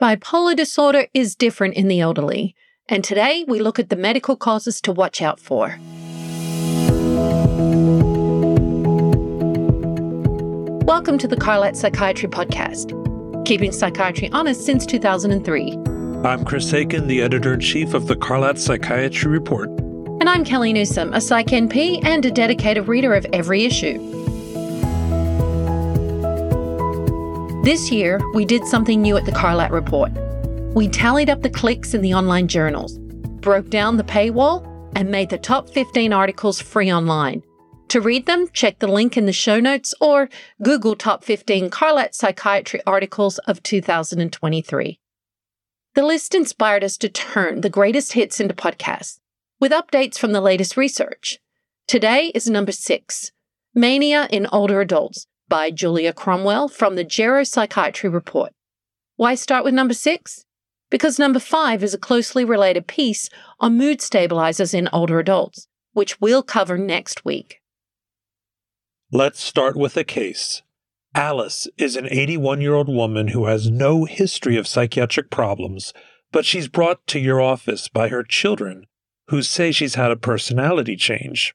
Bipolar disorder is different in the elderly, and today we look at the medical causes to watch out for. Welcome to the Carlat Psychiatry Podcast, keeping psychiatry honest since 2003. I'm Chris Aiken, the editor in chief of the Carlat Psychiatry Report. And I'm Kellie Newsome, a Psych NP and a dedicated reader of every issue. This year, we did something new at the Carlat Report. We tallied up the clicks in the online journals, broke down the paywall, and made the top 15 articles free online. To read them, check the link in the show notes or Google Top 15 Carlat Psychiatry Articles of 2023. The list inspired us to turn the greatest hits into podcasts with updates from the latest research. Today is number six Mania in Older Adults by Julia Cromwell from the Geropsychiatry Report. Why start with number six? Because number five is a closely related piece on mood stabilizers in older adults, which we'll cover next week. Let's start with a case. Alice is an 81 year old woman who has no history of psychiatric problems, but she's brought to your office by her children who say she's had a personality change.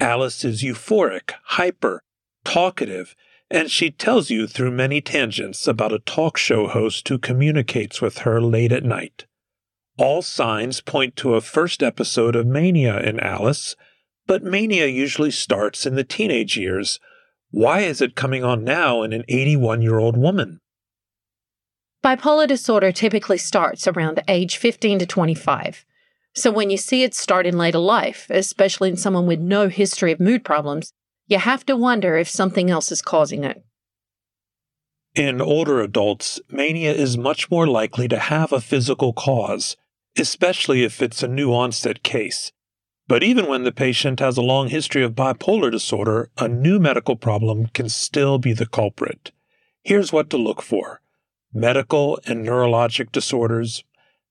Alice is euphoric, hyper, talkative, and she tells you through many tangents about a talk show host who communicates with her late at night. All signs point to a first episode of mania in Alice, but mania usually starts in the teenage years. Why is it coming on now in an 81 year old woman? Bipolar disorder typically starts around age 15 to 25. So when you see it start in later life, especially in someone with no history of mood problems, you have to wonder if something else is causing it. In older adults, mania is much more likely to have a physical cause, especially if it's a new onset case. But even when the patient has a long history of bipolar disorder, a new medical problem can still be the culprit. Here's what to look for medical and neurologic disorders,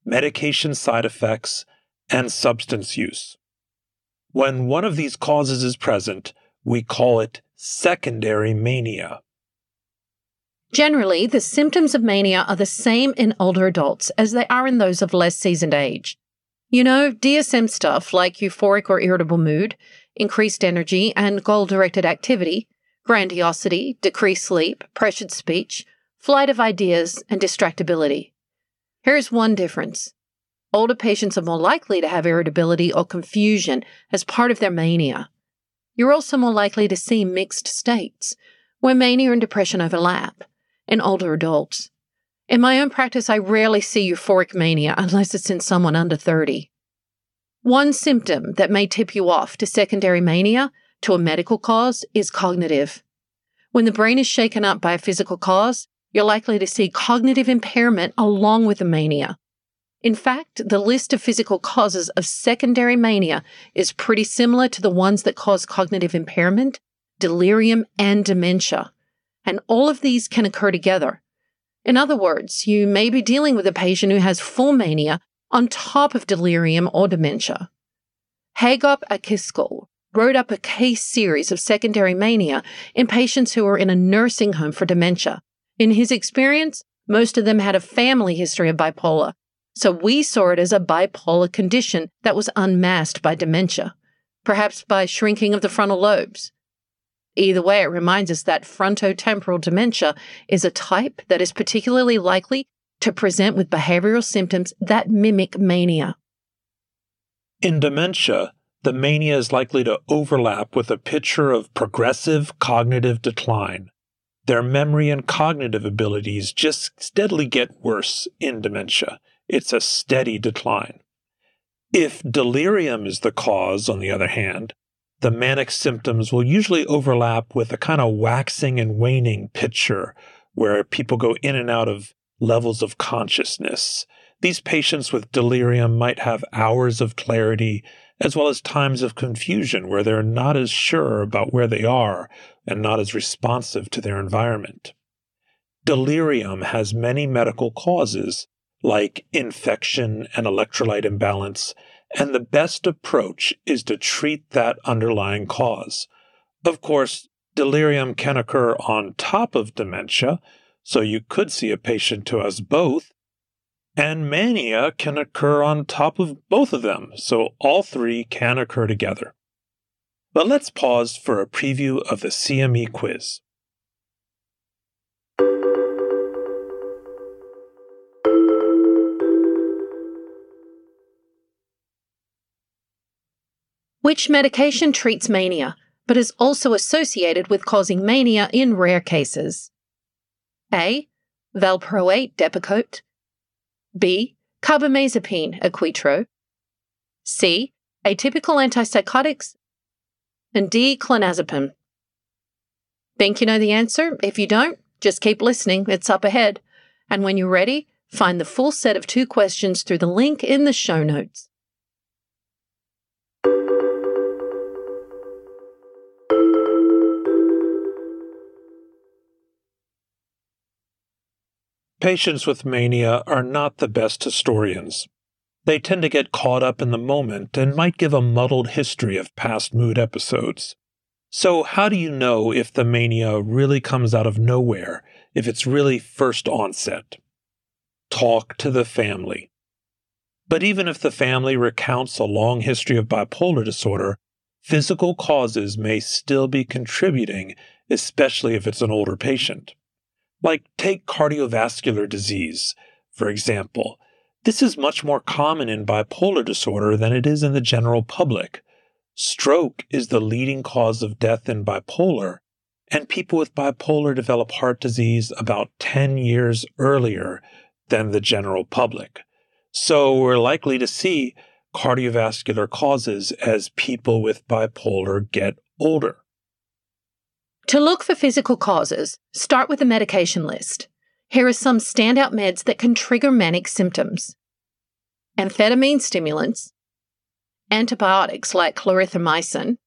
medication side effects, and substance use. When one of these causes is present, we call it secondary mania. Generally, the symptoms of mania are the same in older adults as they are in those of less seasoned age. You know, DSM stuff like euphoric or irritable mood, increased energy and goal directed activity, grandiosity, decreased sleep, pressured speech, flight of ideas, and distractibility. Here's one difference older patients are more likely to have irritability or confusion as part of their mania. You're also more likely to see mixed states, where mania and depression overlap, in older adults. In my own practice, I rarely see euphoric mania unless it's in someone under 30. One symptom that may tip you off to secondary mania to a medical cause is cognitive. When the brain is shaken up by a physical cause, you're likely to see cognitive impairment along with the mania. In fact, the list of physical causes of secondary mania is pretty similar to the ones that cause cognitive impairment, delirium, and dementia. And all of these can occur together. In other words, you may be dealing with a patient who has full mania on top of delirium or dementia. Hagop Akiskal wrote up a case series of secondary mania in patients who were in a nursing home for dementia. In his experience, most of them had a family history of bipolar, so we saw it as a bipolar condition that was unmasked by dementia, perhaps by shrinking of the frontal lobes. Either way, it reminds us that frontotemporal dementia is a type that is particularly likely to present with behavioral symptoms that mimic mania. In dementia, the mania is likely to overlap with a picture of progressive cognitive decline. Their memory and cognitive abilities just steadily get worse in dementia it's a steady decline. If delirium is the cause, on the other hand, the manic symptoms will usually overlap with a kind of waxing and waning picture where people go in and out of levels of consciousness. These patients with delirium might have hours of clarity as well as times of confusion where they're not as sure about where they are and not as responsive to their environment. Delirium has many medical causes, like infection and electrolyte imbalance, and the best approach is to treat that underlying cause. Of course, delirium can occur on top of dementia, so you could see a patient who has both, And mania can occur on top of both of them, so all three can occur together. But let's pause for a preview of the CME quiz. Which medication treats mania, but is also associated with causing mania in rare cases? A. Valproate Depakote. B. Carbamazepine Equetro. C. Atypical antipsychotics. And D. Clonazepam. Think you know the answer? If you don't, just keep listening, it's up ahead. And when you're ready, find the full set of two questions through the link in the show notes. Patients with mania are not the best historians. They tend to get caught up in the moment and might give a muddled history of past mood episodes. So, how do you know if the mania really comes out of nowhere, if it's really first onset? Talk to the family. But even if the family recounts a long history of bipolar disorder, physical causes may still be contributing, especially if it's an older patient. Like, take cardiovascular disease, for example. This is much more common in bipolar disorder than it is in the general public. Stroke is the leading cause of death in bipolar, and people with bipolar develop heart disease about 10 years earlier than the general public. So we're likely to see cardiovascular causes as people with bipolar get older. To look for physical causes, start with a medication list. Here are some standout meds that can trigger manic symptoms amphetamine stimulants, antibiotics like clarithromycin,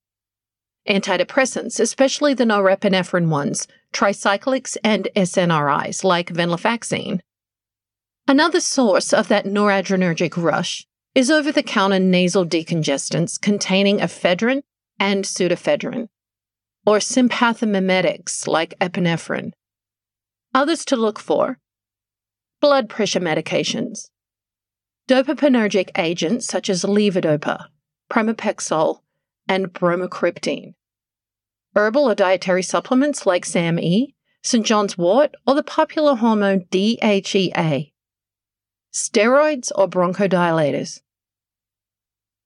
antidepressants, especially the norepinephrine ones, tricyclics, and SNRIs like venlafaxine. Another source of that noradrenergic rush is over the counter nasal decongestants containing ephedrine and pseudoephedrine or sympathomimetics like epinephrine. Others to look for blood pressure medications, dopaminergic agents such as levodopa, pramipexole, and bromocriptine, herbal or dietary supplements like SAMe, St. John's wort, or the popular hormone DHEA, steroids or bronchodilators.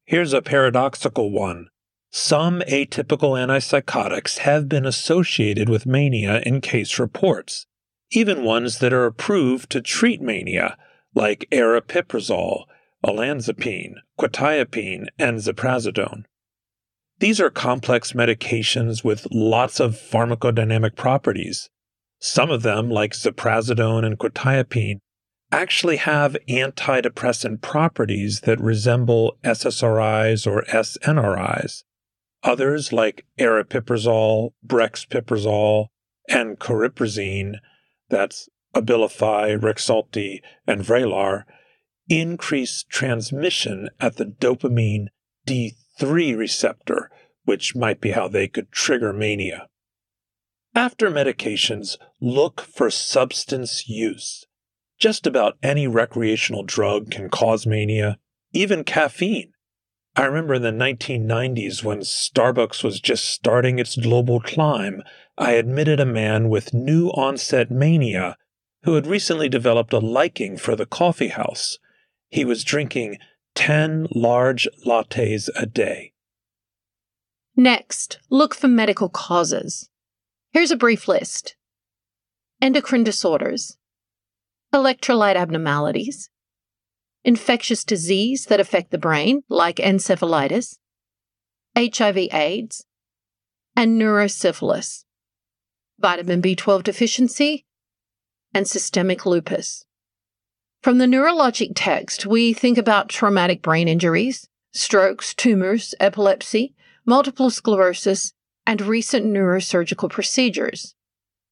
Here's a paradoxical one. Some atypical antipsychotics have been associated with mania in case reports, even ones that are approved to treat mania, like aripiprazole, olanzapine, quetiapine, and ziprasidone. These are complex medications with lots of pharmacodynamic properties. Some of them, like ziprasidone and quetiapine, actually have antidepressant properties that resemble SSRIs or SNRIs. Others, like aripiprazole, brexpiprazole, and cariprazine, that's Abilify, Rexulti, and Vraylar, increase transmission at the dopamine D3 receptor, which might be how they could trigger mania. After medications, look for substance use. Just about any recreational drug can cause mania, even caffeine. I remember in the 1990s when Starbucks was just starting its global climb, I admitted a man with new onset mania who had recently developed a liking for the coffee house. He was drinking 10 large lattes a day. Next, look for medical causes. Here's a brief list endocrine disorders, electrolyte abnormalities, infectious disease that affect the brain, like encephalitis, HIV AIDS, and neurosyphilis, vitamin B12 deficiency, and systemic lupus. From the neurologic text, we think about traumatic brain injuries, strokes, tumors, epilepsy, multiple sclerosis, and recent neurosurgical procedures.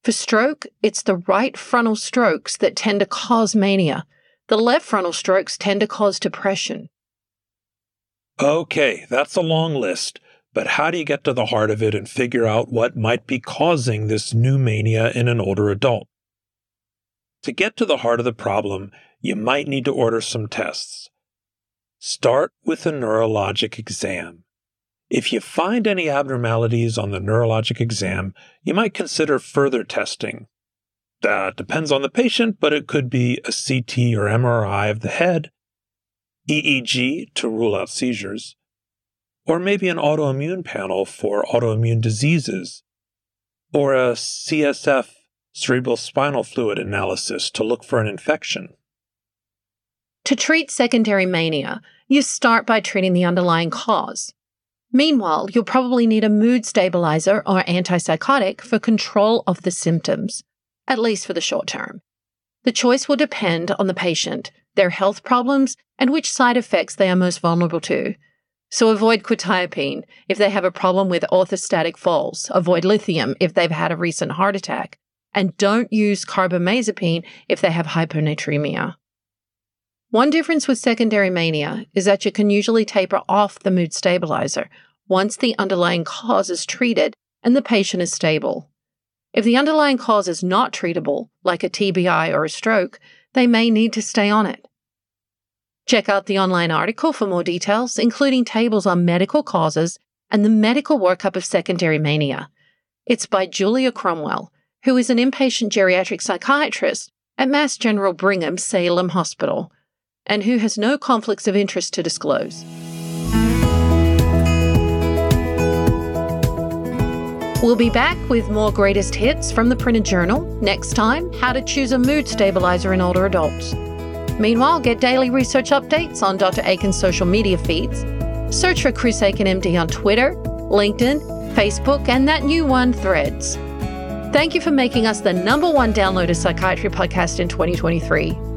For stroke, it's the right frontal strokes that tend to cause mania, the left frontal strokes tend to cause depression. Okay, that's a long list, but how do you get to the heart of it and figure out what might be causing this new mania in an older adult? To get to the heart of the problem, you might need to order some tests. Start with a neurologic exam. If you find any abnormalities on the neurologic exam, you might consider further testing. That depends on the patient, but it could be a CT or MRI of the head, EEG to rule out seizures, or maybe an autoimmune panel for autoimmune diseases, or a CSF cerebral spinal fluid analysis to look for an infection. To treat secondary mania, you start by treating the underlying cause. Meanwhile, you'll probably need a mood stabilizer or antipsychotic for control of the symptoms, at least for the short term. The choice will depend on the patient, their health problems, and which side effects they are most vulnerable to. So avoid quetiapine if they have a problem with orthostatic falls, avoid lithium if they've had a recent heart attack, and don't use carbamazepine if they have hyponatremia. One difference with secondary mania is that you can usually taper off the mood stabilizer once the underlying cause is treated and the patient is stable. If the underlying cause is not treatable, like a TBI or a stroke, they may need to stay on it. Check out the online article for more details, including tables on medical causes and the medical workup of secondary mania. It's by Julia Cromwell, who is an inpatient geriatric psychiatrist at Mass General Brigham Salem Hospital and who has no conflicts of interest to disclose. We'll be back with more greatest hits from the printed journal. Next time, how to choose a mood stabilizer in older adults. Meanwhile, get daily research updates on Dr. Aiken's social media feeds. Search for Chris Aiken MD on Twitter, LinkedIn, Facebook, and that new one, Threads. Thank you for making us the number one downloaded psychiatry podcast in 2023.